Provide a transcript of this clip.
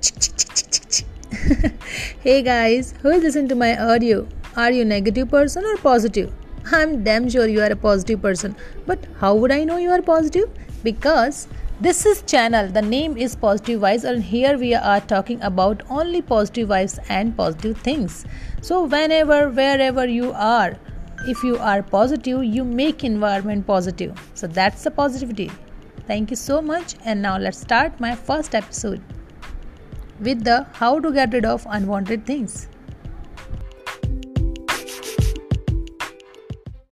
hey guys, who is listening to my audio? Are you a negative person or positive? I'm damn sure you are a positive person. But how would I know you are positive? Because this is channel. The name is Positive Vibes, and here we are talking about only positive vibes and positive things. So whenever, wherever you are, if you are positive, you make environment positive. So that's the positivity. Thank you so much. And now let's start my first episode with the how to get rid of unwanted things.